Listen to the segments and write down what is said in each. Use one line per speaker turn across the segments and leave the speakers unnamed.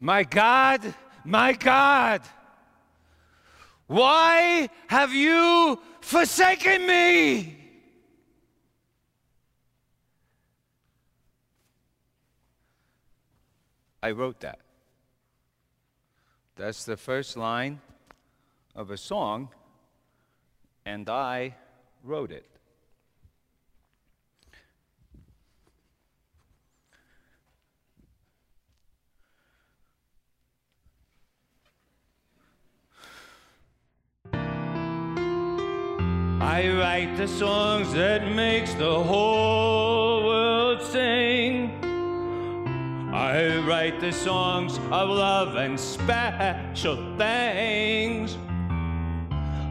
My God, my God, why have you forsaken me? I wrote that. That's the first line of a song, and I wrote it. I write the songs that makes the whole world sing. I write the songs of love and special things.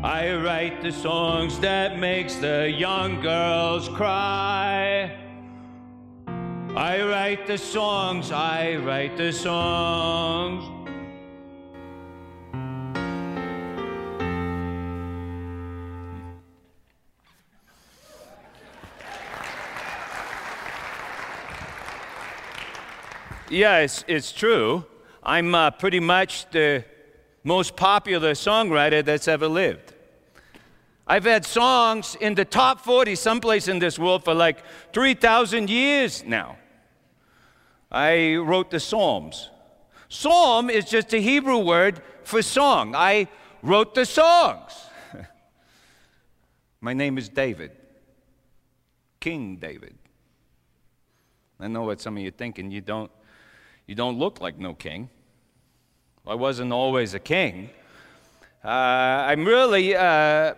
I write the songs that makes the young girls cry. I write the songs, I write the songs. Yeah, it's, it's true. I'm uh, pretty much the most popular songwriter that's ever lived. I've had songs in the top 40 someplace in this world for like 3,000 years now. I wrote the Psalms. Psalm is just a Hebrew word for song. I wrote the songs. My name is David, King David. I know what some of you are thinking. You don't you don't look like no king. I wasn't always a king. Uh, I'm really uh,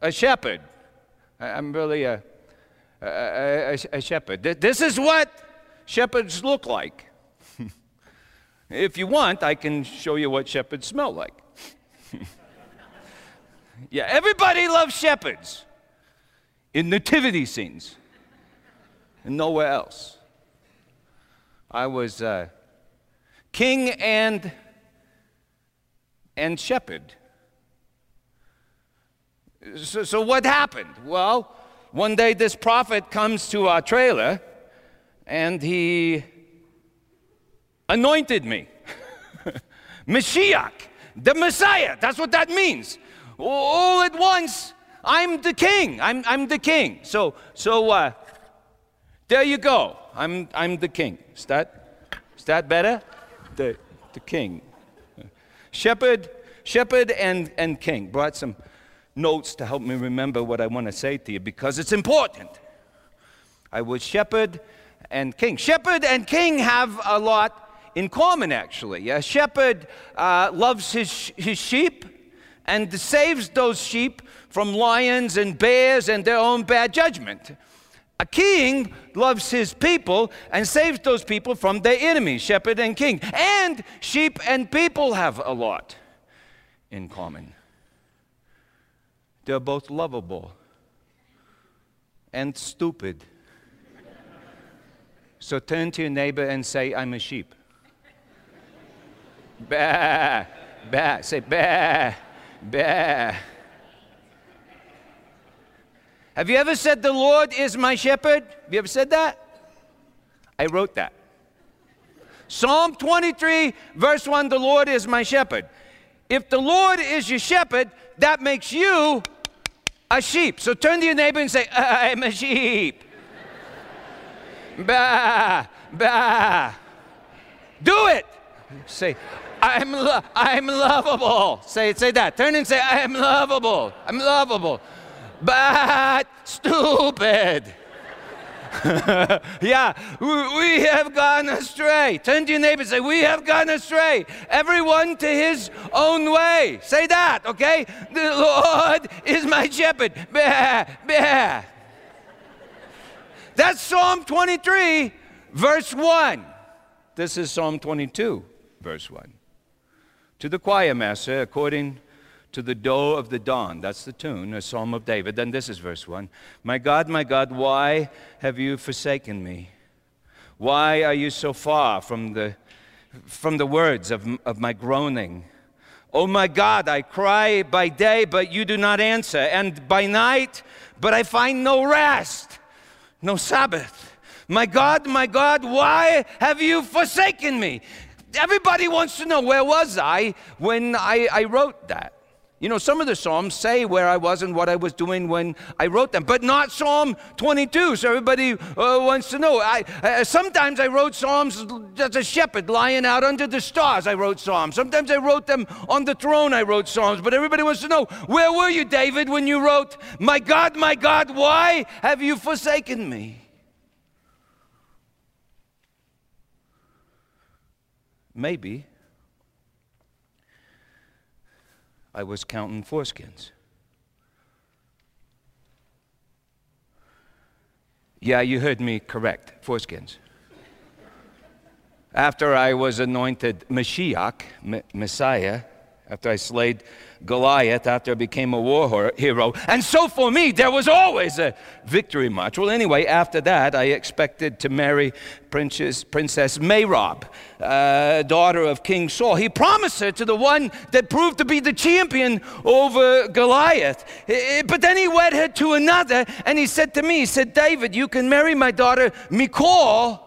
a shepherd. I'm really a, a, a, a shepherd. This is what shepherds look like. if you want, I can show you what shepherds smell like. yeah, everybody loves shepherds in nativity scenes and nowhere else. I was uh, king and and shepherd. So, so what happened? Well, one day this prophet comes to our trailer and he anointed me. Mashiach, the Messiah. That's what that means. All at once, I'm the king. I'm, I'm the king. So, so uh, there you go. I'm, I'm the king. Is that, is that better? The, the king. Shepherd, shepherd and, and king. Brought some notes to help me remember what I want to say to you because it's important. I was shepherd and king. Shepherd and king have a lot in common, actually. A shepherd uh, loves his, his sheep and saves those sheep from lions and bears and their own bad judgment. A king loves his people and saves those people from their enemies, shepherd and king. And sheep and people have a lot in common. They're both lovable and stupid. so turn to your neighbor and say, I'm a sheep. bah, bah, say, bah, bah. Have you ever said, The Lord is my shepherd? Have you ever said that? I wrote that. Psalm 23, verse 1 The Lord is my shepherd. If the Lord is your shepherd, that makes you a sheep. So turn to your neighbor and say, I'm a sheep. bah, bah. Do it. Say, I'm, lo- I'm lovable. Say, say that. Turn and say, I'm lovable. I'm lovable but stupid. yeah, we have gone astray. Turn to your neighbor and say, We have gone astray. Everyone to his own way. Say that, okay? The Lord is my shepherd. Bah, bah. That's Psalm 23, verse 1. This is Psalm 22, verse 1. To the choir master, according to the doe of the dawn. That's the tune, a psalm of David. Then this is verse 1 My God, my God, why have you forsaken me? Why are you so far from the, from the words of, of my groaning? Oh my God, I cry by day, but you do not answer, and by night, but I find no rest, no Sabbath. My God, my God, why have you forsaken me? Everybody wants to know where was I when I, I wrote that. You know, some of the Psalms say where I was and what I was doing when I wrote them, but not Psalm 22. So everybody uh, wants to know. I, uh, sometimes I wrote Psalms as a shepherd lying out under the stars. I wrote Psalms. Sometimes I wrote them on the throne. I wrote Psalms. But everybody wants to know where were you, David, when you wrote, My God, my God, why have you forsaken me? Maybe I was counting foreskins. Yeah, you heard me correct. Foreskins. After I was anointed Mashiach, Messiah, after I slayed Goliath, after I became a war hero. And so for me, there was always a victory march. Well, anyway, after that, I expected to marry Princess, Princess Merab, uh, daughter of King Saul. He promised her to the one that proved to be the champion over Goliath. But then he wed her to another, and he said to me, he said, David, you can marry my daughter Michal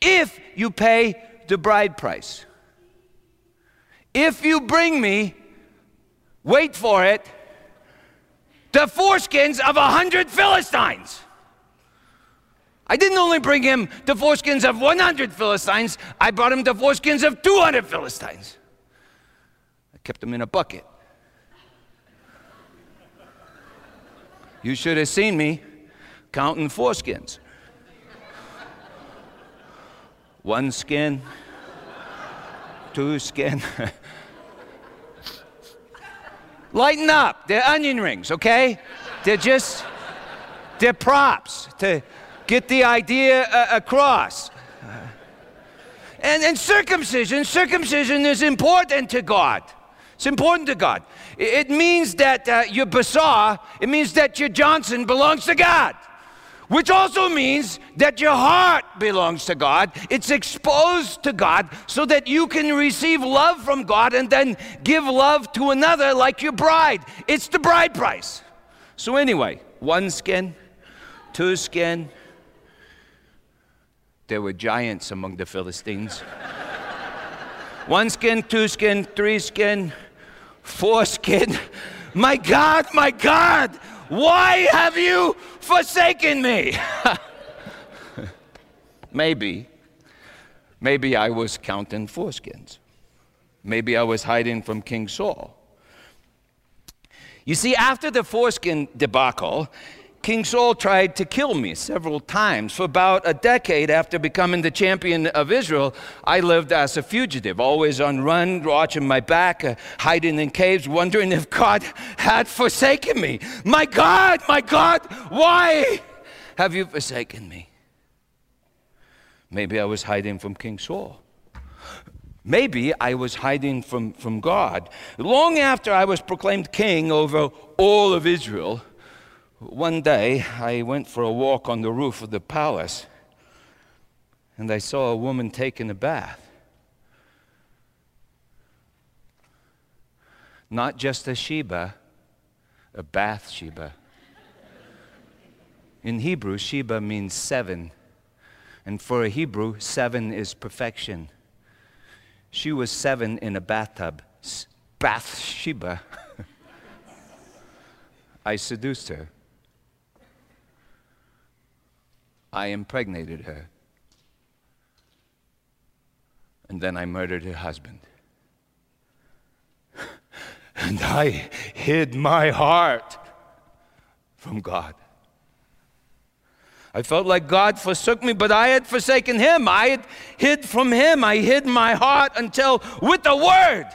if you pay the bride price. If you bring me, wait for it, the foreskins of a hundred Philistines. I didn't only bring him the foreskins of 100 Philistines, I brought him the foreskins of 200 Philistines. I kept them in a bucket. You should have seen me counting foreskins. One skin, two skin. Lighten up. They're onion rings, okay? They're just, they're props to get the idea uh, across. And, and circumcision, circumcision is important to God. It's important to God. It, means that uh, your Basar, it means that your Johnson belongs to God which also means that your heart belongs to God. It's exposed to God so that you can receive love from God and then give love to another like your bride. It's the bride price. So, anyway, one skin, two skin. There were giants among the Philistines. one skin, two skin, three skin, four skin. My God, my God, why have you forsaken me? maybe, maybe I was counting foreskins. Maybe I was hiding from King Saul. You see, after the foreskin debacle, King Saul tried to kill me several times. For about a decade after becoming the champion of Israel, I lived as a fugitive, always on run, watching my back, uh, hiding in caves, wondering if God had forsaken me. My God, my God, why have you forsaken me? Maybe I was hiding from King Saul. Maybe I was hiding from, from God. Long after I was proclaimed king over all of Israel, one day, I went for a walk on the roof of the palace and I saw a woman taking a bath. Not just a Sheba, a Bath Sheba. In Hebrew, Sheba means seven. And for a Hebrew, seven is perfection. She was seven in a bathtub. Bath Sheba. I seduced her. I impregnated her. And then I murdered her husband. and I hid my heart from God. I felt like God forsook me, but I had forsaken him. I had hid from him. I hid my heart until, with the word,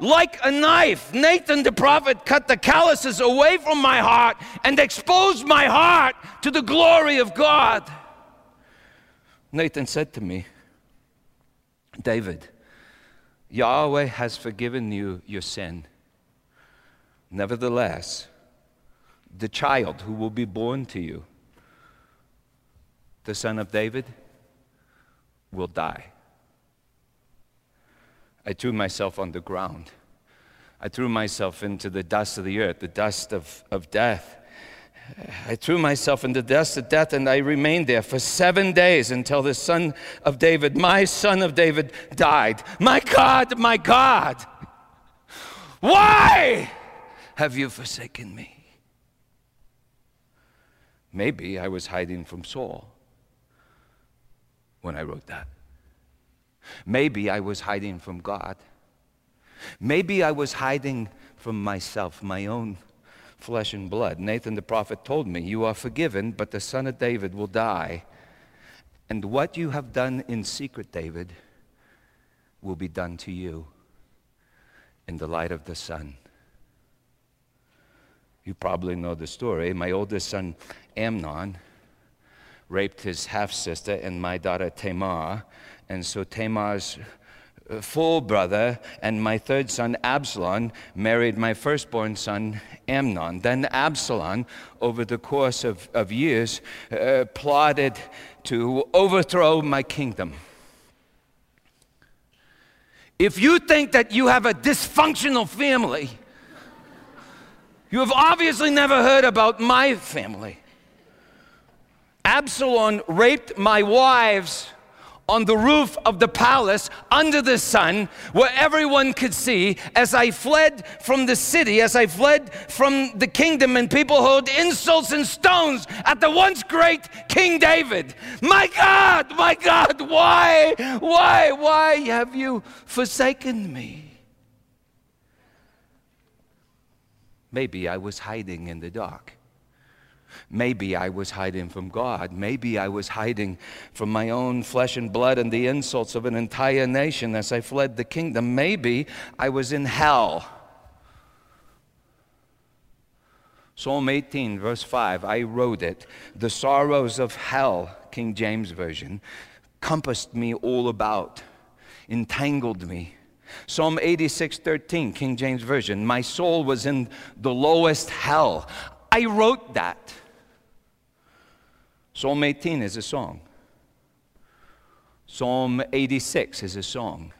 like a knife, Nathan the prophet cut the calluses away from my heart and exposed my heart to the glory of God. Nathan said to me, David, Yahweh has forgiven you your sin. Nevertheless, the child who will be born to you, the son of David, will die. I threw myself on the ground. I threw myself into the dust of the earth, the dust of, of death. I threw myself into the dust of death and I remained there for seven days until the son of David, my son of David, died. My God, my God, why have you forsaken me? Maybe I was hiding from Saul when I wrote that. Maybe I was hiding from God. Maybe I was hiding from myself, my own flesh and blood. Nathan the prophet told me, You are forgiven, but the son of David will die. And what you have done in secret, David, will be done to you in the light of the sun. You probably know the story. My oldest son, Amnon, raped his half sister and my daughter Tamar. And so Tamar's full brother and my third son Absalom married my firstborn son Amnon. Then Absalom, over the course of, of years, uh, plotted to overthrow my kingdom. If you think that you have a dysfunctional family, you have obviously never heard about my family. Absalom raped my wives on the roof of the palace under the sun where everyone could see as I fled from the city, as I fled from the kingdom, and people hurled insults and stones at the once great King David. My God, my God, why, why, why have you forsaken me? Maybe I was hiding in the dark. Maybe I was hiding from God. Maybe I was hiding from my own flesh and blood and the insults of an entire nation as I fled the kingdom. Maybe I was in hell. Psalm 18, verse 5, I wrote it. The sorrows of hell, King James Version, compassed me all about, entangled me. Psalm 86, 13, King James Version, my soul was in the lowest hell. I wrote that. Psalm 18 is a song. Psalm 86 is a song.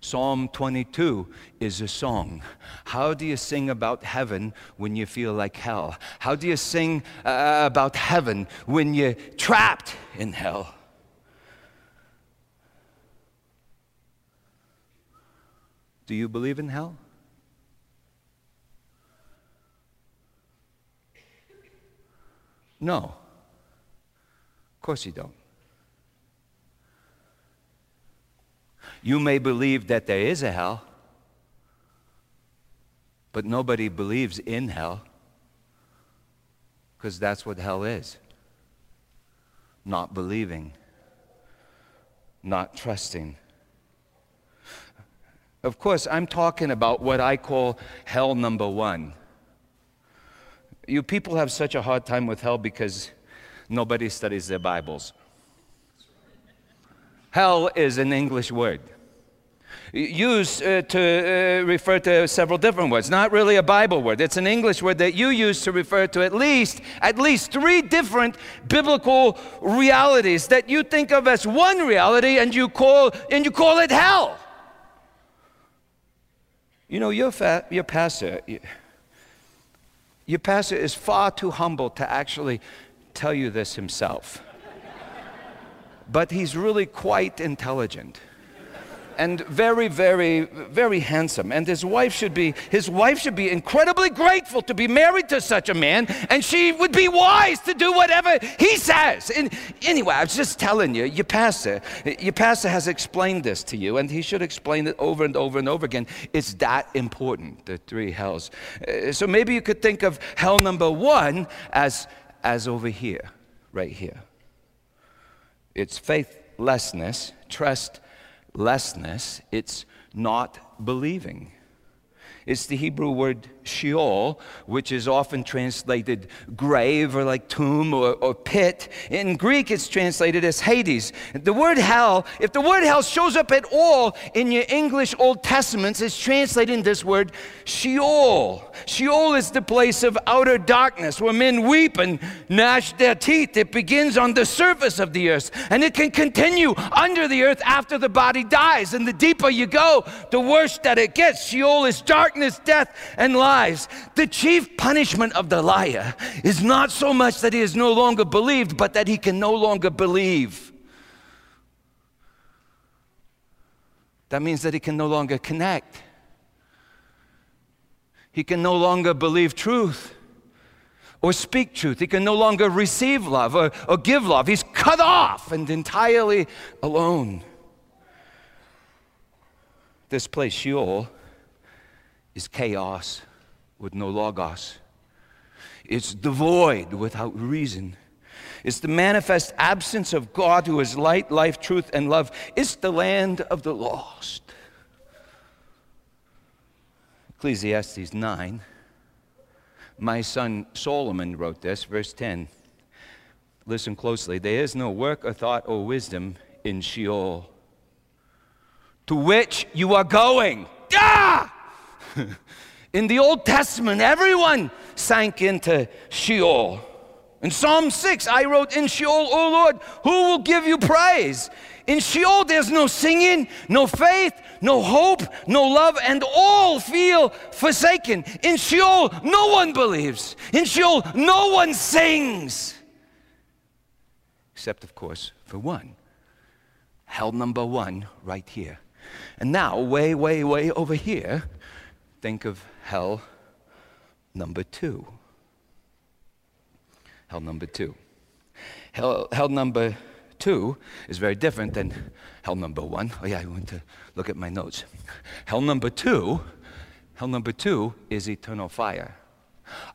Psalm 22 is a song. How do you sing about heaven when you feel like hell? How do you sing uh, about heaven when you're trapped in hell? Do you believe in hell? No course you don't. You may believe that there is a hell, but nobody believes in hell because that's what hell is not believing, not trusting. Of course, I'm talking about what I call hell number one. You people have such a hard time with hell because nobody studies their Bibles. Hell is an English word. Used uh, to uh, refer to several different words. Not really a bible word. It's an english word that you use to refer to at least at least three different biblical realities that you think of as one reality and you call and you call it hell. You know your, fa- your pastor your pastor is far too humble to actually tell you this himself. but he's really quite intelligent and very very very handsome. And his wife should be his wife should be incredibly grateful to be married to such a man and she would be wise to do whatever he says. And anyway i was just telling you your pastor your pastor has explained this to you and he should explain it over and over and over again. It's that important the three hells. Uh, so maybe you could think of hell number one as as over here, right here. It's faithlessness, trustlessness, it's not believing. It's the Hebrew word Sheol, which is often translated grave or like tomb or, or, pit. In Greek, it's translated as Hades. The word hell, if the word hell shows up at all in your English Old Testaments, it's translated in this word Sheol. Sheol is the place of outer darkness where men weep and gnash their teeth. It begins on the surface of the earth and it can continue under the earth after the body dies. And the deeper you go, the worse that it gets. Sheol is darkness, death, and lies. The chief punishment of the liar is not so much that he is no longer believed, but that he can no longer believe. That means that he can no longer connect. He can no longer believe truth or speak truth. He can no longer receive love or, or give love. He's cut off and entirely alone. This place, Sheol, is chaos with no logos. It's devoid without reason. It's the manifest absence of God who is light, life, truth, and love. It's the land of the lost. Ecclesiastes 9. My son Solomon wrote this, verse 10. Listen closely. There is no work or thought or wisdom in Sheol, to which you are going. Ah! In the Old Testament, everyone sank into Sheol. In Psalm 6, I wrote, In Sheol, O Lord, who will give you praise? In Sheol, there's no singing, no faith, no hope, no love, and all feel forsaken. In Sheol, no one believes. In Sheol, no one sings. Except, of course, for one. Hell number one, right here. And now, way, way, way over here, think of hell number two hell number two. Hell, hell number two is very different than hell number one. Oh, yeah, I want to look at my notes. Hell number two, hell number two is eternal fire.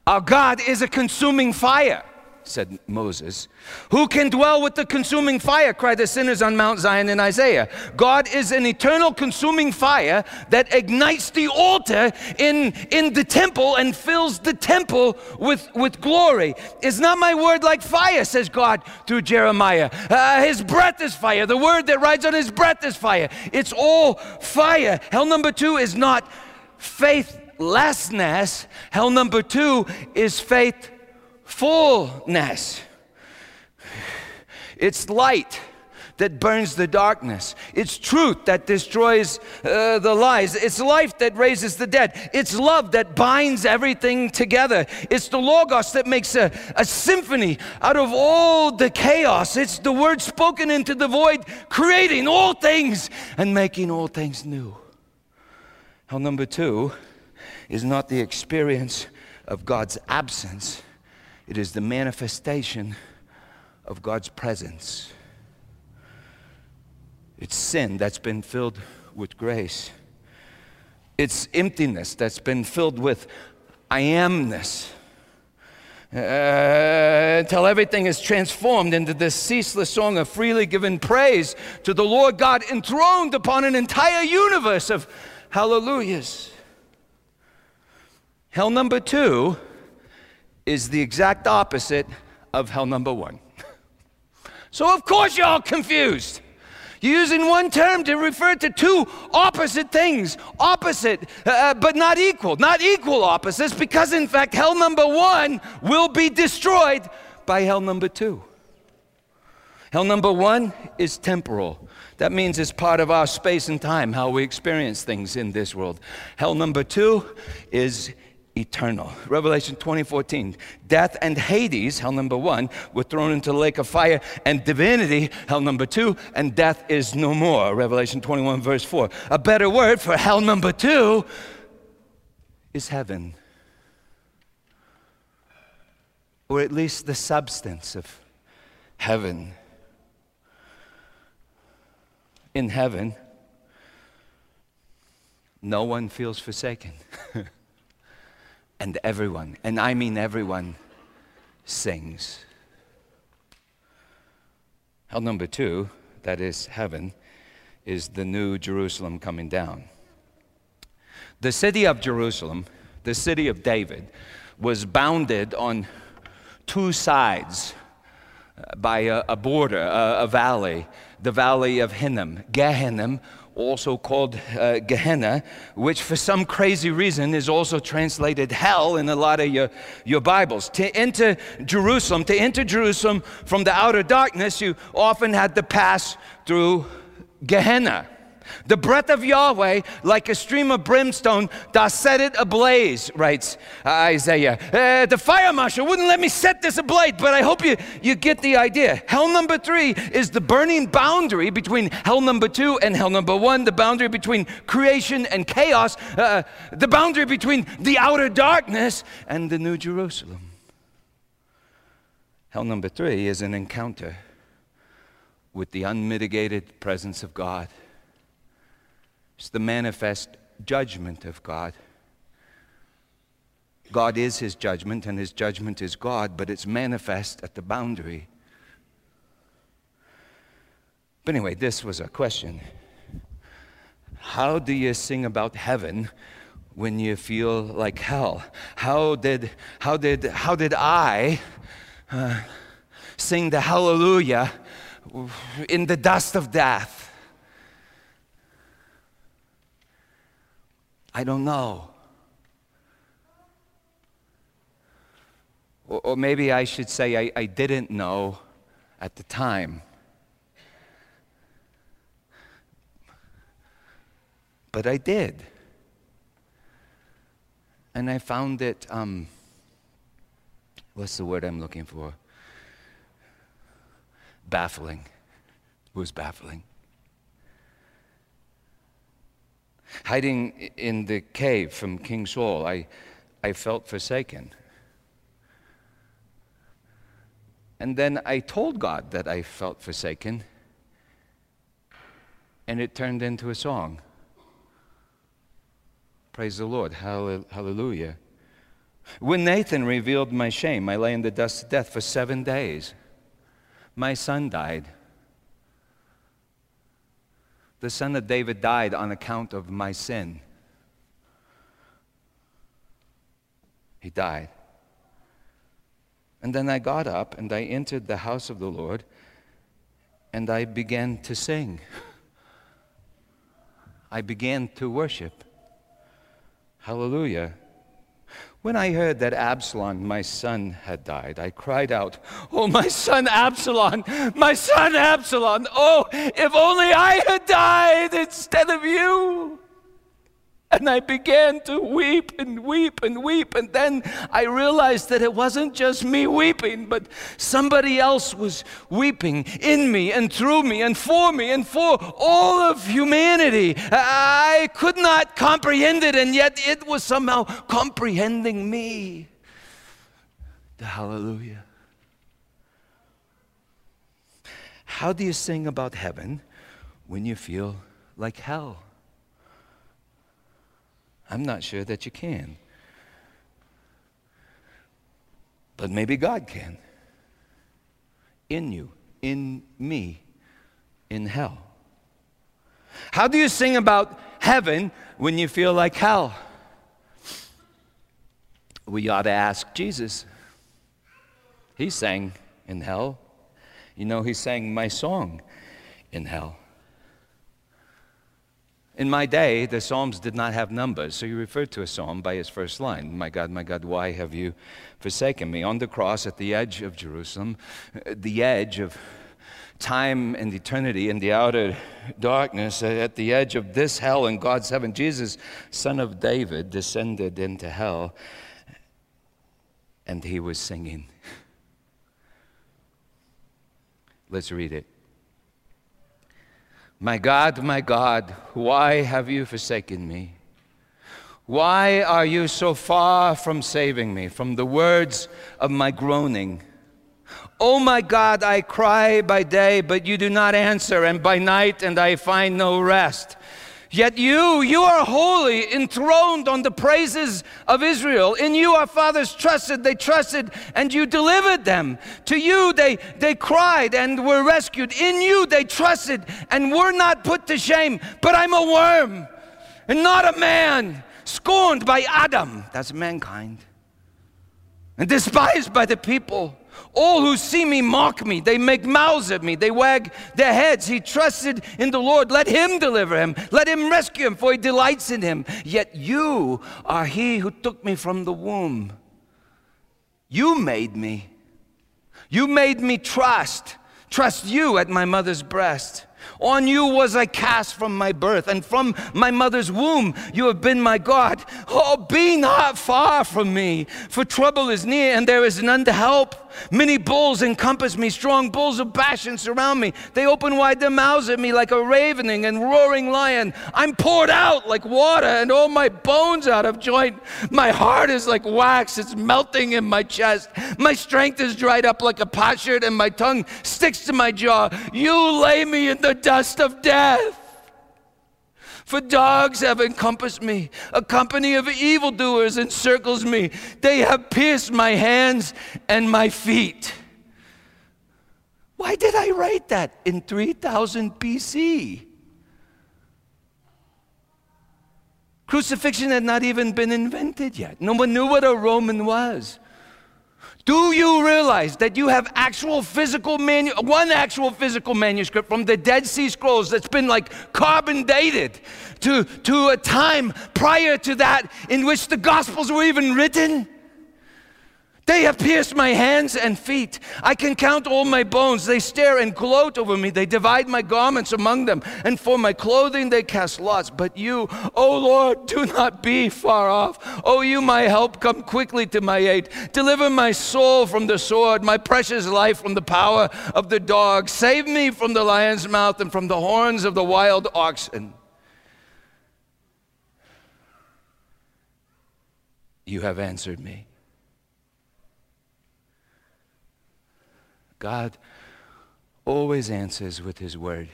Our God is a consuming fire said Moses. Who can dwell with the consuming fire? cried the sinners on Mount Zion in Isaiah. God is an eternal consuming fire that ignites the altar in, in the temple and fills the temple with, with glory. Is not my word like fire, says God through Jeremiah. Uh, his breath is fire. The word that rides on his breath is fire. It's all fire. Hell number two is not faithlessness. Hell number two is faith fullness. It's light that burns the darkness. It's truth that destroys uh, the lies. It's life that raises the dead. It's love that binds everything together. It's the Logos that makes a, a symphony out of all the chaos. It's the word spoken into the void, creating all things and making all things new. Hell number two is not the experience of God's absence it is the manifestation of God's presence. It's sin that's been filled with grace. It's emptiness that's been filled with I amness. Uh, until everything is transformed into this ceaseless song of freely given praise to the Lord God enthroned upon an entire universe of hallelujahs. Hell number two is the exact opposite of hell number one. so, of course, you're all confused. You're using one term to refer to two opposite things, opposite, uh, uh, but not equal, not equal opposites, because in fact, hell number one will be destroyed by hell number two. Hell number one is temporal. That means it's part of our space and time, how we experience things in this world. Hell number two is eternal. Revelation 20:14. Death and Hades, hell number 1, were thrown into the lake of fire, and divinity, hell number 2, and death is no more. Revelation 21 verse 4. A better word for hell number 2 is heaven. Or at least the substance of heaven. In heaven, no one feels forsaken. and everyone, and I mean everyone, sings. Hell number two, that is heaven, is the new Jerusalem coming down. The city of Jerusalem, the city of David, was bounded on two sides uh, by a, a border, a, a, valley, the valley of Hinnom. Gehenna also called uh, Gehenna, which for some crazy reason is also translated hell in a lot of your, your Bibles. To enter Jerusalem, to enter Jerusalem from the outer darkness, you often had to pass through Gehenna. The breath of Yahweh, like a stream of brimstone, doth set it ablaze, writes Isaiah. Uh, the fire marshal wouldn't let me set this ablaze, but I hope you, you get the idea. Hell number three is the burning boundary between hell number two and hell number one, the boundary between creation and chaos, uh, the boundary between the outer darkness and the New Jerusalem. Hell number three is an encounter with the unmitigated presence of God. It's the manifest judgment of God. God is his judgment, and his judgment is God, but it's manifest at the boundary. But anyway, this was a question. How do you sing about heaven when you feel like hell? How did, how did, how did I uh, sing the hallelujah in the dust of death? I don't know. Or, or maybe I should say I, I didn't know at the time. But I did. And I found it, um, what's the word I'm looking for? Baffling. It was baffling. Hiding in the cave from King Saul, I, I felt forsaken. And then I told God that I felt forsaken, and it turned into a song. Praise the Lord. Hallelujah. When Nathan revealed my shame, I lay in the dust of death for seven days. My son died. The son of David died on account of my sin. He died. And then I got up and I entered the house of the Lord and I began to sing. I began to worship. Hallelujah. When I heard that Absalom, my son, had died, I cried out, Oh, my son Absalom, my son Absalom, oh, if only I had died instead of you. And I began to weep and weep and weep. And then I realized that it wasn't just me weeping, but somebody else was weeping in me and through me and for me and for all of humanity. I could not comprehend it, and yet it was somehow comprehending me. The hallelujah. How do you sing about heaven when you feel like hell? I'm not sure that you can. But maybe God can. In you, in me, in hell. How do you sing about heaven when you feel like hell? We ought to ask Jesus. He sang in hell. You know, he sang my song in hell. In my day, the Psalms did not have numbers, so you referred to a psalm by its first line My God, my God, why have you forsaken me? On the cross at the edge of Jerusalem, uh, the edge of time and eternity in the outer darkness, uh, at the edge of this hell and God's heaven, Jesus, son of David, descended into hell and he was singing. Let's read it. My God, my God, why have you forsaken me? Why are you so far from saving me, from the words of my groaning? Oh my God, I cry by day, but you do not answer, and by night, and I find no rest. Yet you, you are holy, enthroned on the praises of Israel. In you our fathers trusted, they trusted, and you delivered them. To you they, they cried and were rescued. In you they trusted and were not put to shame. But I'm a worm and not a man, scorned by Adam, that's mankind, and despised by the people. All who see me mock me. They make mouths at me. They wag their heads. He trusted in the Lord. Let him deliver him. Let him rescue him, for he delights in him. Yet you are he who took me from the womb. You made me. You made me trust. Trust you at my mother's breast. On you was I cast from my birth, and from my mother's womb you have been my God. Oh, be not far from me, for trouble is near, and there is none to help. Many bulls encompass me, strong bulls of Bashan surround me. They open wide their mouths at me like a ravening and roaring lion. I'm poured out like water, and all my bones out of joint. My heart is like wax, it's melting in my chest. My strength is dried up like a potsherd, and my tongue sticks to my jaw. You lay me in the dust of death. For dogs have encompassed me, a company of evildoers encircles me. They have pierced my hands and my feet. Why did I write that in 3000 BC? Crucifixion had not even been invented yet. No one knew what a Roman was. Do you realize that you have actual physical manu- one actual physical manuscript from the Dead Sea Scrolls that's been like carbon dated to, to a time prior to that in which the Gospels were even written? They have pierced my hands and feet. I can count all my bones. They stare and gloat over me. They divide my garments among them, and for my clothing they cast lots. But you, O Lord, do not be far off. O you, my help, come quickly to my aid. Deliver my soul from the sword, my precious life from the power of the dog. Save me from the lion's mouth and from the horns of the wild oxen. You have answered me. God always answers with His Word,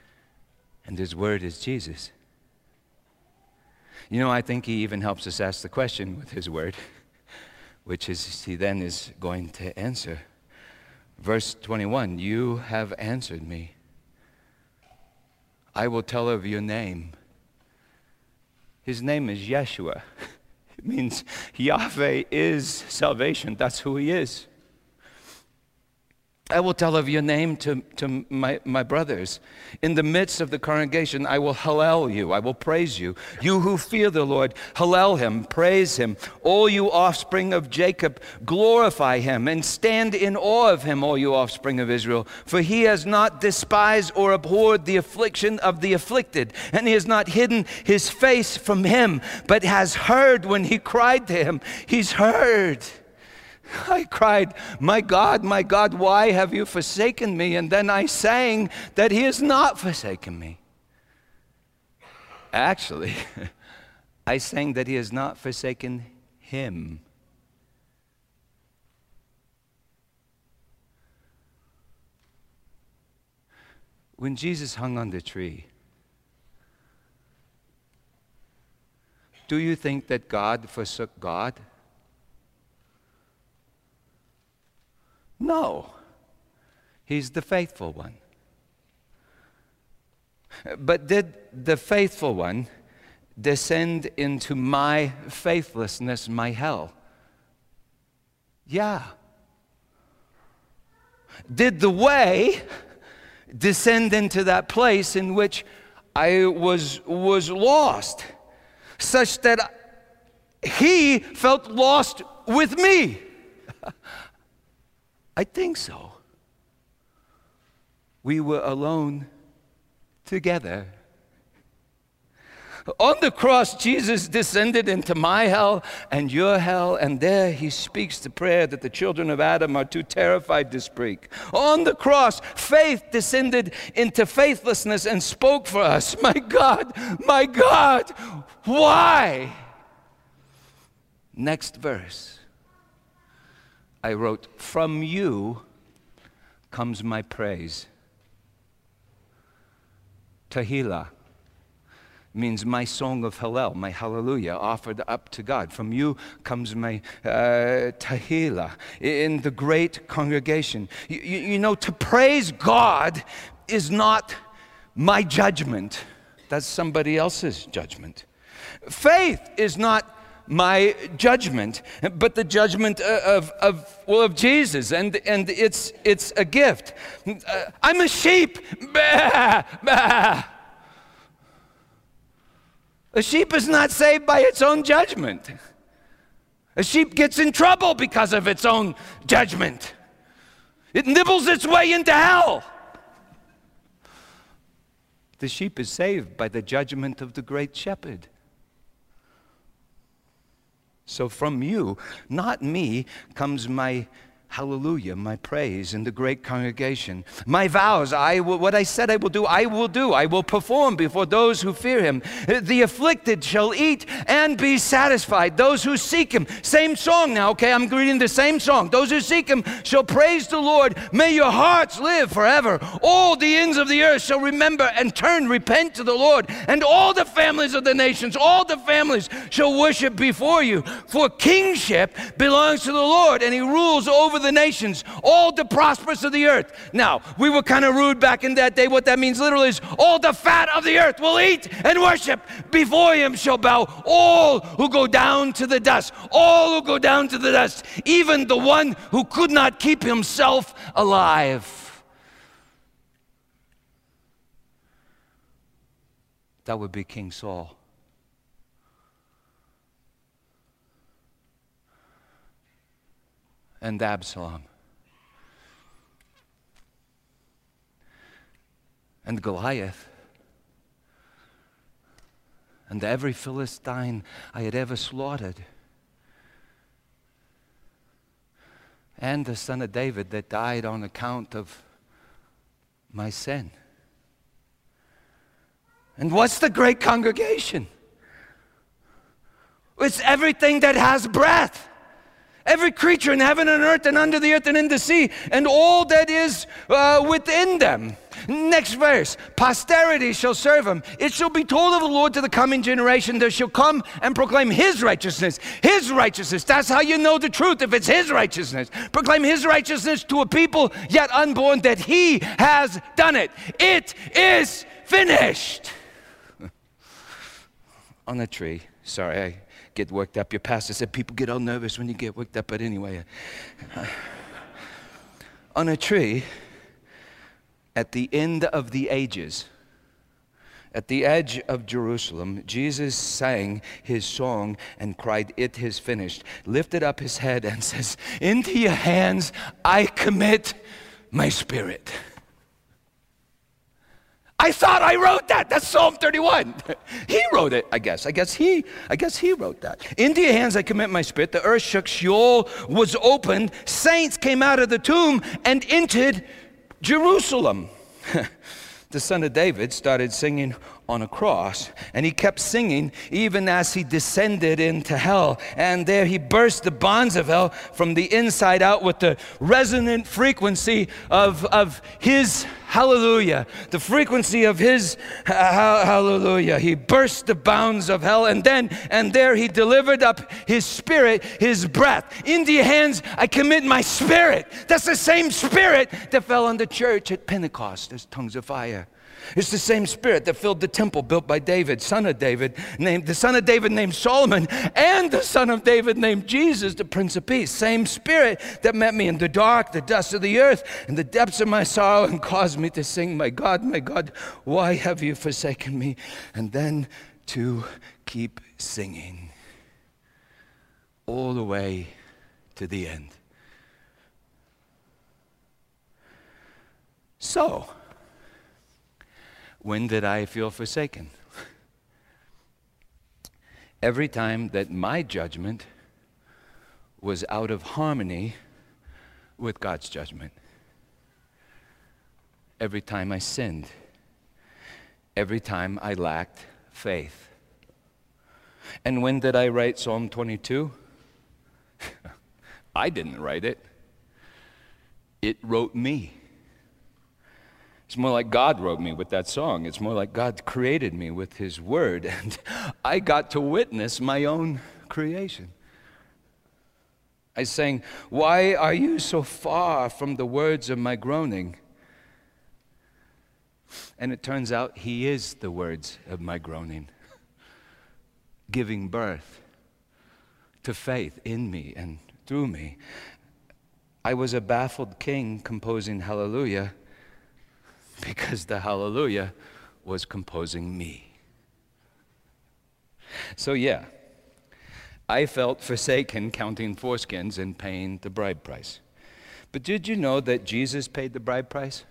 and His Word is Jesus. You know, I think He even helps us ask the question with His Word, which is He then is going to answer. Verse 21 You have answered me. I will tell of your name. His name is Yeshua. It means Yahweh is salvation. That's who He is. I will tell of your name to, to my, my brothers. In the midst of the congregation, I will hallel you. I will praise you. You who fear the Lord, hallel him, praise him. All you offspring of Jacob, glorify him and stand in awe of him, all you offspring of Israel. For he has not despised or abhorred the affliction of the afflicted, and he has not hidden his face from him, but has heard when he cried to him. He's heard. I cried, My God, my God, why have you forsaken me? And then I sang that He has not forsaken me. Actually, I sang that He has not forsaken Him. When Jesus hung on the tree, do you think that God forsook God? No, he's the faithful one. But did the faithful one descend into my faithlessness, my hell? Yeah. Did the way descend into that place in which I was, was lost, such that he felt lost with me? I think so. We were alone together. On the cross, Jesus descended into my hell and your hell, and there he speaks the prayer that the children of Adam are too terrified to speak. On the cross, faith descended into faithlessness and spoke for us. My God, my God, why? Next verse. I wrote, From you comes my praise. Tehillah means my song of Hallel, my hallelujah offered up to God. From you comes my uh, Tehillah in the great congregation. You, you know, to praise God is not my judgment, that's somebody else's judgment. Faith is not my judgment, but the judgment of, of, well, of Jesus, and, and it's, it's a gift. Uh, I'm a sheep. Bah, bah. A sheep is not saved by its own judgment. A sheep gets in trouble because of its own judgment. It nibbles its way into hell. The sheep is saved by the judgment of the great shepherd. So from you, not me, comes my hallelujah, my praise in the great congregation. My vows, I will, what I said I will do, I will do. I will perform before those who fear him. The afflicted shall eat and be satisfied. Those who seek him. Same song now, okay? I'm reading the same song. Those who seek him shall praise the Lord. May your hearts live forever. All the ends of the earth shall remember and turn, repent to the Lord. And all the families of the nations, all the families shall worship before you. For kingship belongs to the Lord, and he rules over the nations, all the prosperous of the earth. Now, we were kind of rude back in that day. What that means literally is all the fat of the earth will eat and worship. Before him shall bow all who go down to the dust, all who go down to the dust, even the one who could not keep himself alive. That would be King Saul. And Absalom. And Goliath. And every Philistine I had ever slaughtered. And the son of David that died on account of my sin. And what's the great congregation? It's everything that has breath. Every creature in heaven and earth and under the earth and in the sea, and all that is uh, within them. Next verse Posterity shall serve him. It shall be told of the Lord to the coming generation. There shall come and proclaim his righteousness. His righteousness. That's how you know the truth if it's his righteousness. Proclaim his righteousness to a people yet unborn that he has done it. It is finished. On a tree. Sorry, I get worked up. Your pastor said people get all nervous when you get worked up, but anyway. Uh, on a tree, at the end of the ages, at the edge of Jerusalem, Jesus sang his song and cried, It is finished. Lifted up his head and says, Into your hands I commit my spirit. I thought I wrote that. That's Psalm 31. he wrote it, I guess. I guess he, I guess he wrote that. Into your hands I commit my spirit. The earth shook, Sheol was opened. Saints came out of the tomb and entered Jerusalem. the son of David started singing on a cross. And he kept singing even as he descended into hell. And there he burst the bonds of hell from the inside out with the resonant frequency of, of his hallelujah, the frequency of his hallelujah. He burst the bounds of hell. And then, and there he delivered up his spirit, his breath. Into your hands I commit my spirit. That's the same spirit that fell on the church at Pentecost as tongues of fire. It's the same spirit that filled the temple built by David, son of David, named the son of David named Solomon, and the son of David named Jesus, the Prince of Peace. Same spirit that met me in the dark, the dust of the earth, in the depths of my sorrow, and caused me to sing, My God, my God, why have you forsaken me? And then to keep singing all the way to the end. So, when did I feel forsaken? Every time that my judgment was out of harmony with God's judgment. Every time I sinned. Every time I lacked faith. And when did I write Psalm 22? I didn't write it, it wrote me. It's more like God wrote me with that song. It's more like God created me with His Word. And I got to witness my own creation. I sang, Why are you so far from the words of my groaning? And it turns out He is the words of my groaning, giving birth to faith in me and through me. I was a baffled king composing Hallelujah because the hallelujah was composing me. So, yeah, I felt forsaken counting foreskins and paying the bride price. But did you know that Jesus paid the bride price?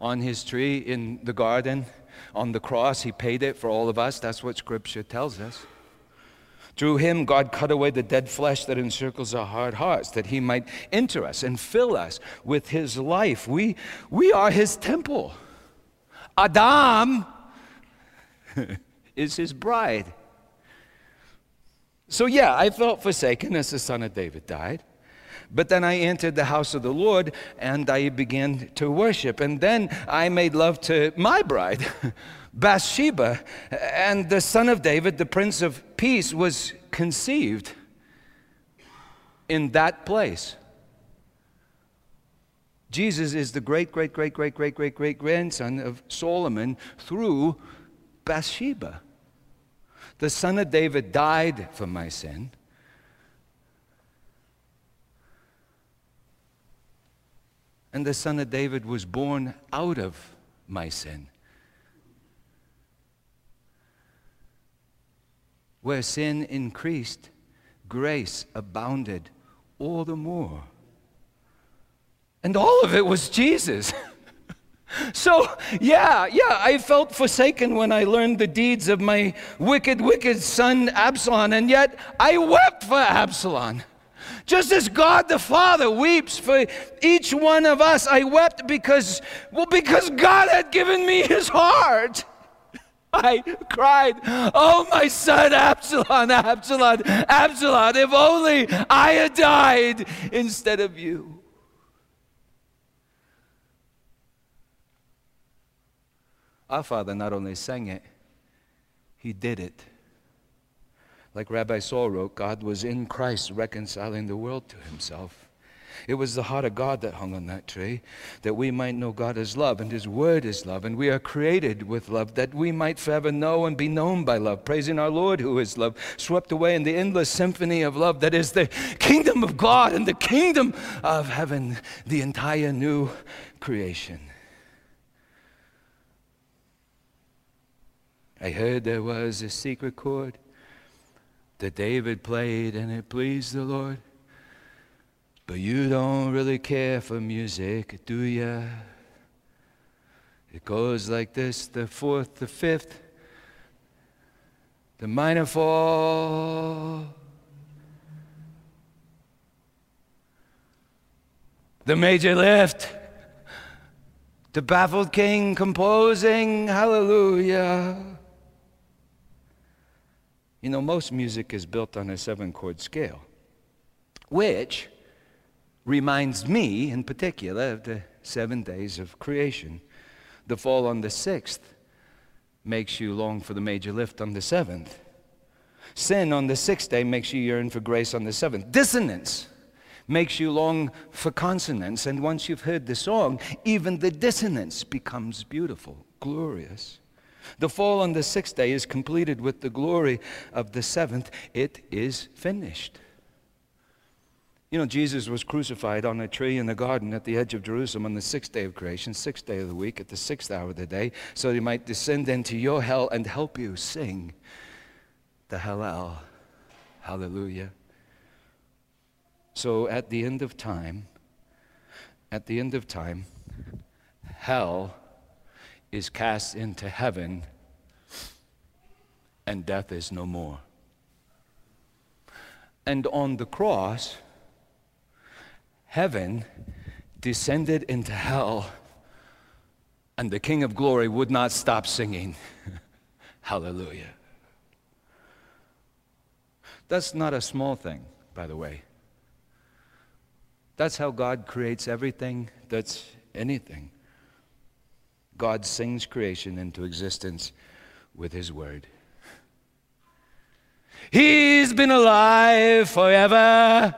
On his tree in the garden, on the cross. He paid it for all of us. That's what Scripture tells us. Through him, God cut away the dead flesh that encircles our hard hearts, that he might enter us and fill us with his life. We, we are his temple. Adam is his bride. So, yeah, I felt forsaken as the son of David died. But then I entered the house of the Lord and I began to worship. And then I made love to my bride, Bathsheba. And the son of David, the prince of peace, was conceived in that place. Jesus is the great, great, great, great, great, great, great grandson of Solomon through Bathsheba. The son of David died for my sin. And the son of David was born out of my sin. Where sin increased, grace abounded all the more. And all of it was Jesus. So, yeah, yeah, I felt forsaken when I learned the deeds of my wicked, wicked son Absalom, and yet I wept for Absalom. Just as God the Father weeps for each one of us, I wept because, well, because God had given me his heart. I cried, Oh, my son Absalom, Absalom, Absalom, if only I had died instead of you. Our Father not only sang it, he did it. Like Rabbi Saul wrote, God was in Christ reconciling the world to himself. It was the heart of God that hung on that tree, that we might know God as love, and His Word is love, and we are created with love, that we might forever know and be known by love, praising our Lord who is love, swept away in the endless symphony of love that is the kingdom of God and the kingdom of heaven, the entire new creation. I heard there was a secret chord that David played and it pleased the Lord. But you don't really care for music, do ya? It goes like this the fourth, the fifth, the minor fall, the major lift, the baffled king composing hallelujah. You know, most music is built on a seven chord scale, which reminds me in particular of the seven days of creation. The fall on the sixth makes you long for the major lift on the seventh. Sin on the sixth day makes you yearn for grace on the seventh. Dissonance makes you long for consonance. And once you've heard the song, even the dissonance becomes beautiful, glorious. The fall on the sixth day is completed with the glory of the seventh. It is finished. You know, Jesus was crucified on a tree in the garden at the edge of Jerusalem on the sixth day of creation, sixth day of the week, at the sixth hour of the day, so he might descend into your hell and help you sing the Hallel. Hallelujah. So at the end of time, at the end of time, hell is cast into heaven, and death is no more. And on the cross, heaven descended into hell, and the King of Glory would not stop singing. Hallelujah. That's not a small thing, by the way. That's how God creates everything that's anything. God sings creation into existence with His Word. He's been alive forever,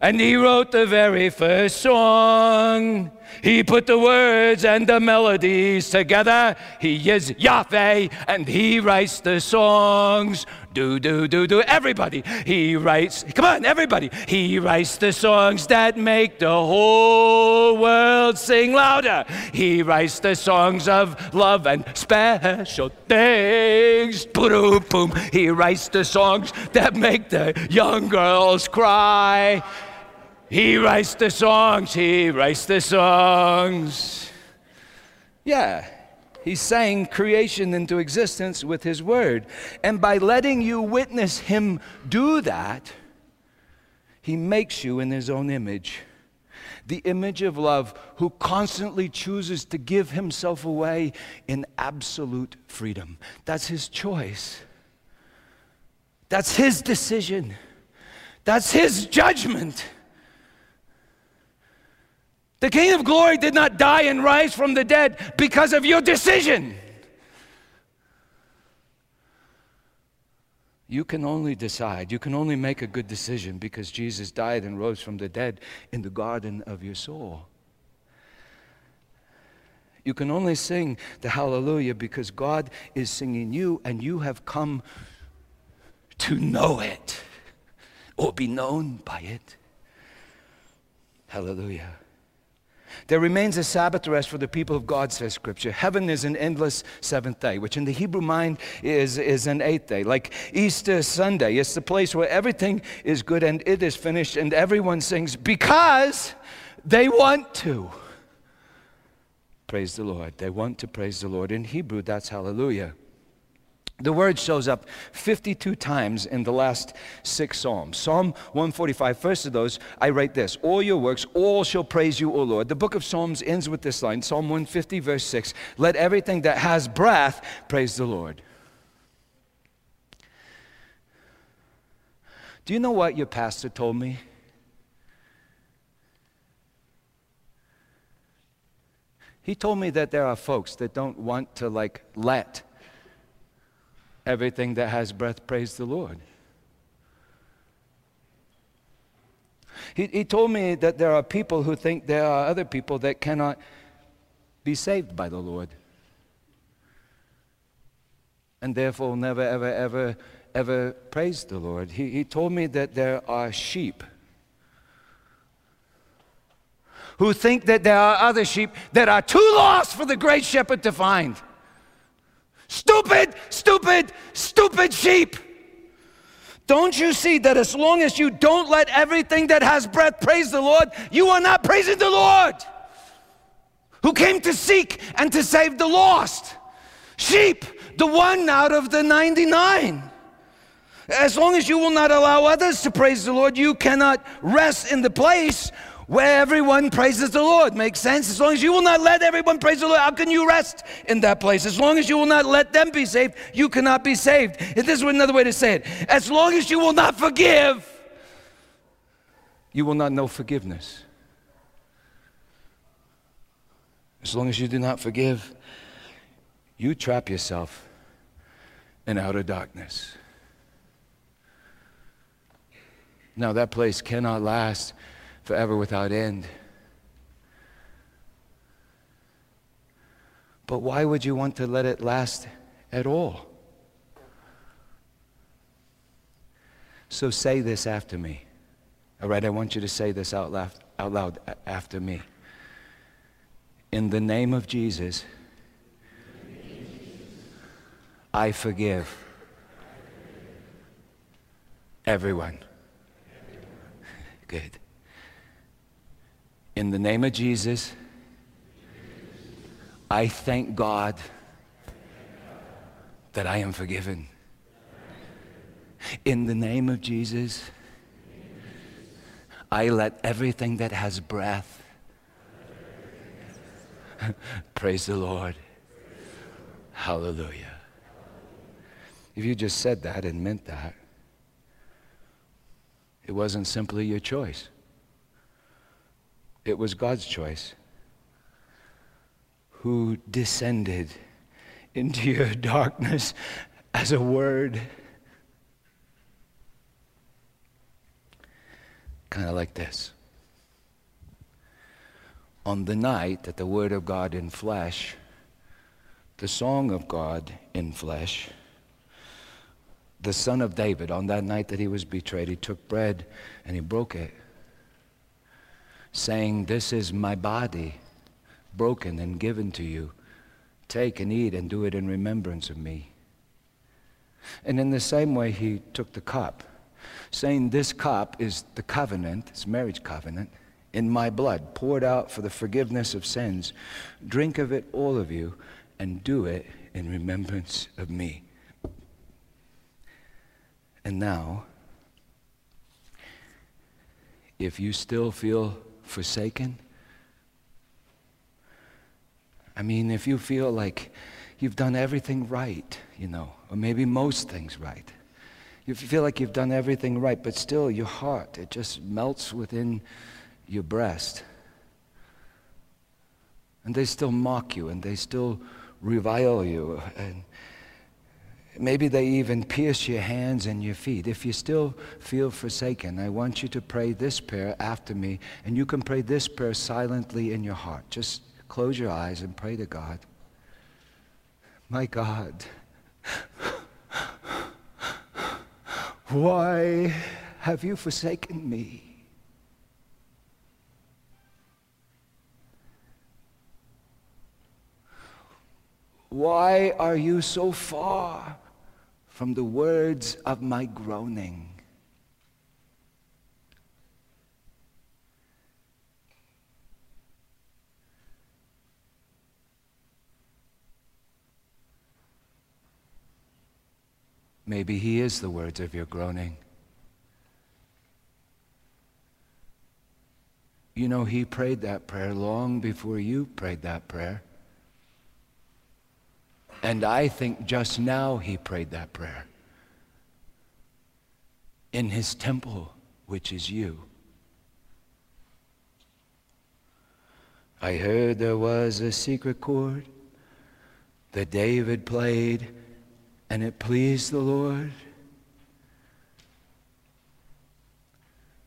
and He wrote the very first song. He put the words and the melodies together. He is Yahweh, and He writes the songs. Do, do, do, do. Everybody. He writes, come on, everybody. He writes the songs that make the whole world sing louder. He writes the songs of love and special things. Boom, boom. He writes the songs that make the young girls cry. He writes the songs, he writes the songs. Yeah, He's saying creation into existence with His Word. And by letting you witness Him do that, He makes you in His own image. The image of love, who constantly chooses to give Himself away in absolute freedom. That's His choice. That's His decision. That's His judgment. The King of Glory did not die and rise from the dead because of your decision. You can only decide, you can only make a good decision because Jesus died and rose from the dead in the garden of your soul. You can only sing the hallelujah because God is singing you and you have come to know it or be known by it. Hallelujah. There remains a Sabbath rest for the people of God, says Scripture. Heaven is an endless seventh day, which in the Hebrew mind is, is an eighth day. Like Easter Sunday, it's the place where everything is good and it is finished, and everyone sings because they want to. Praise the Lord. They want to praise the Lord. In Hebrew, that's hallelujah. The word shows up 52 times in the last six Psalms. Psalm 145, first of those, I write this All your works, all shall praise you, O Lord. The book of Psalms ends with this line Psalm 150, verse 6 Let everything that has breath praise the Lord. Do you know what your pastor told me? He told me that there are folks that don't want to like let everything that has breath, praise the Lord. He, he told me that there are people who think there are other people that cannot be saved by the Lord. And therefore never, ever, ever, ever praise the Lord. He, he told me that there are sheep who think that there are other sheep that are too lost for the great shepherd to find. Stupid, stupid, stupid sheep. Don't you see that as long as you don't let everything that has breath praise the Lord, you are not praising the Lord who came to seek and to save the lost? Sheep, the one out of the 99. As long as you will not allow others to praise the Lord, you cannot rest in the place where everyone praises the Lord. Makes sense? As long as you will not let everyone praise the Lord, how can you rest in that place? As long as you will not let them be saved, you cannot be saved. This is another way to say it. As long as you will not forgive, you will not know forgiveness. As long as you do not forgive, you trap yourself in outer darkness. Now, that place cannot last forever without end. But why would you want to let it last at all? So say this after me. All right, I want you to say this out loud, out loud after me. In the name of Jesus, I forgive everyone. Good. In the name of Jesus, I thank God that I am forgiven. In the name of Jesus, I let everything that has breath praise the Lord. Hallelujah. If you just said that and meant that, it wasn't simply your choice. It was God's choice who descended into your darkness as a word. Kind of like this. On the night that the Word of God in flesh, the song of God in flesh, the Son of David, on that night that he was betrayed, he took bread and he broke it saying, This is my body, broken and given to you. Take and eat and do it in remembrance of me. And in the same way, he took the cup, saying, This cup is the covenant, it's marriage covenant, in my blood, poured out for the forgiveness of sins. Drink of it, all of you, and do it in remembrance of me. And now, if you still feel forsaken, I mean, if you feel like you've done everything right, you know, or maybe most things right, you feel like you've done everything right, but still your heart, it just melts within your breast. And they still mock you and they still revile you. And maybe they even pierce your hands and your feet. If you still feel forsaken, I want you to pray this prayer after me. And you can pray this prayer silently in your heart. Just close your eyes and pray to God. My God. Why have you forsaken me? Why are you so far from the words of my groaning? Maybe He is the words of your groaning. You know, He prayed that prayer long before you prayed that prayer. And I think just now He prayed that prayer in His temple, which is you. I heard there was a secret chord that David played and it pleased the Lord.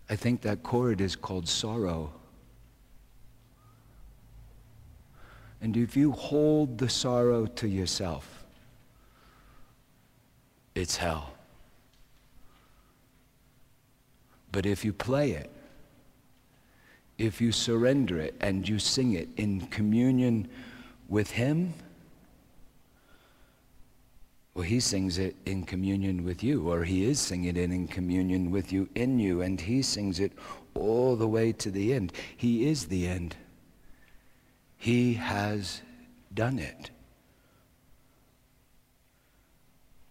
I think that chord is called sorrow. And if you hold the sorrow to yourself, it's hell. But if you play it, if you surrender it and you sing it in communion with Him, well, he sings it in communion with you, or he is singing it in communion with you, in you, and he sings it all the way to the end. He is the end. He has done it.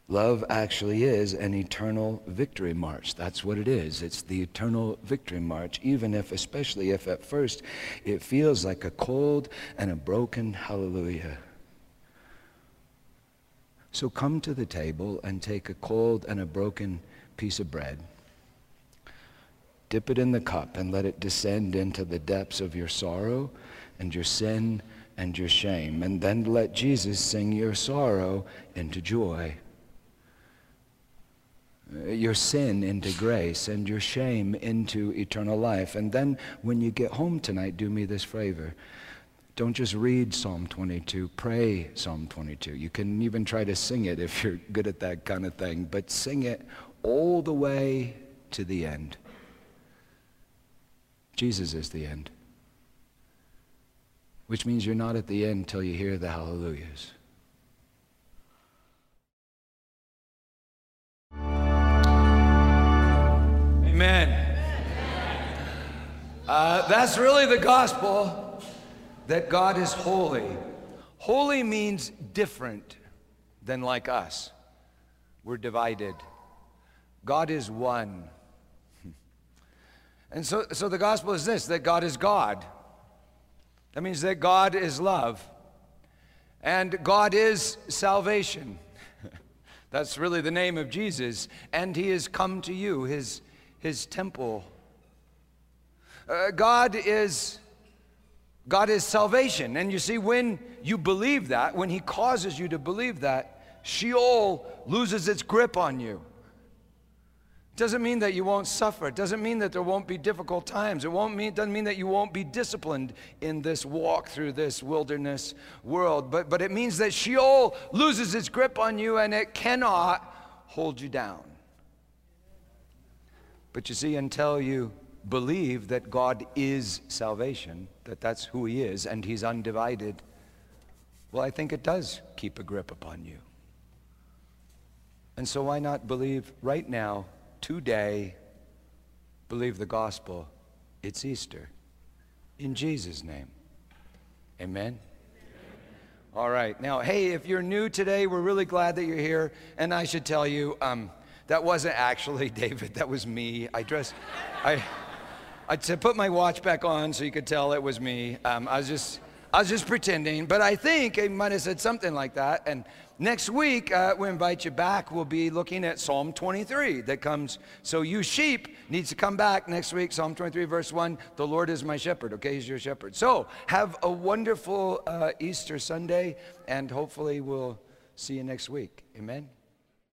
Love actually is an eternal victory march. That's what it is. It's the eternal victory march, even if, especially if at first, it feels like a cold and a broken hallelujah. So come to the table and take a cold and a broken piece of bread. Dip it in the cup and let it descend into the depths of your sorrow and your sin and your shame. And then let Jesus sing your sorrow into joy, your sin into grace, and your shame into eternal life. And then when you get home tonight, do me this favor. Don't just read Psalm 22, pray Psalm 22. You can even try to sing it if you're good at that kind of thing, but sing it all the way to the end. Jesus is the end, which means you're not at the end till you hear the hallelujahs. Amen. Uh, that's really the gospel that God is holy. Holy means different than like us. We're divided. God is one. And so, so the gospel is this that God is God. That means that God is love. And God is salvation. That's really the name of Jesus. And he has come to you, his, his temple. Uh, God is God is salvation. And you see, when you believe that, when He causes you to believe that, Sheol loses its grip on you. Doesn't mean that you won't suffer. It doesn't mean that there won't be difficult times. It won't mean, doesn't mean that you won't be disciplined in this walk through this wilderness world. But, but it means that Sheol loses its grip on you and it cannot hold you down. But you see, until you believe that God is salvation, that that's who He is, and He's undivided, well, I think it does keep a grip upon you. And so, why not believe right now, today, believe the gospel? It's Easter. In Jesus' name. Amen. All right. Now, hey, if you're new today, we're really glad that you're here. And I should tell you, um, that wasn't actually David. That was me. I dressed, I, I to put my watch back on so you could tell it was me. Um, I was just, I was just pretending. But I think I might have said something like that. And next week, uh, we invite you back. We'll be looking at Psalm 23 that comes. So you sheep needs to come back next week. Psalm 23, verse 1. The Lord is my shepherd. Okay, He's your shepherd. So have a wonderful uh, Easter Sunday, and hopefully we'll see you next week. Amen.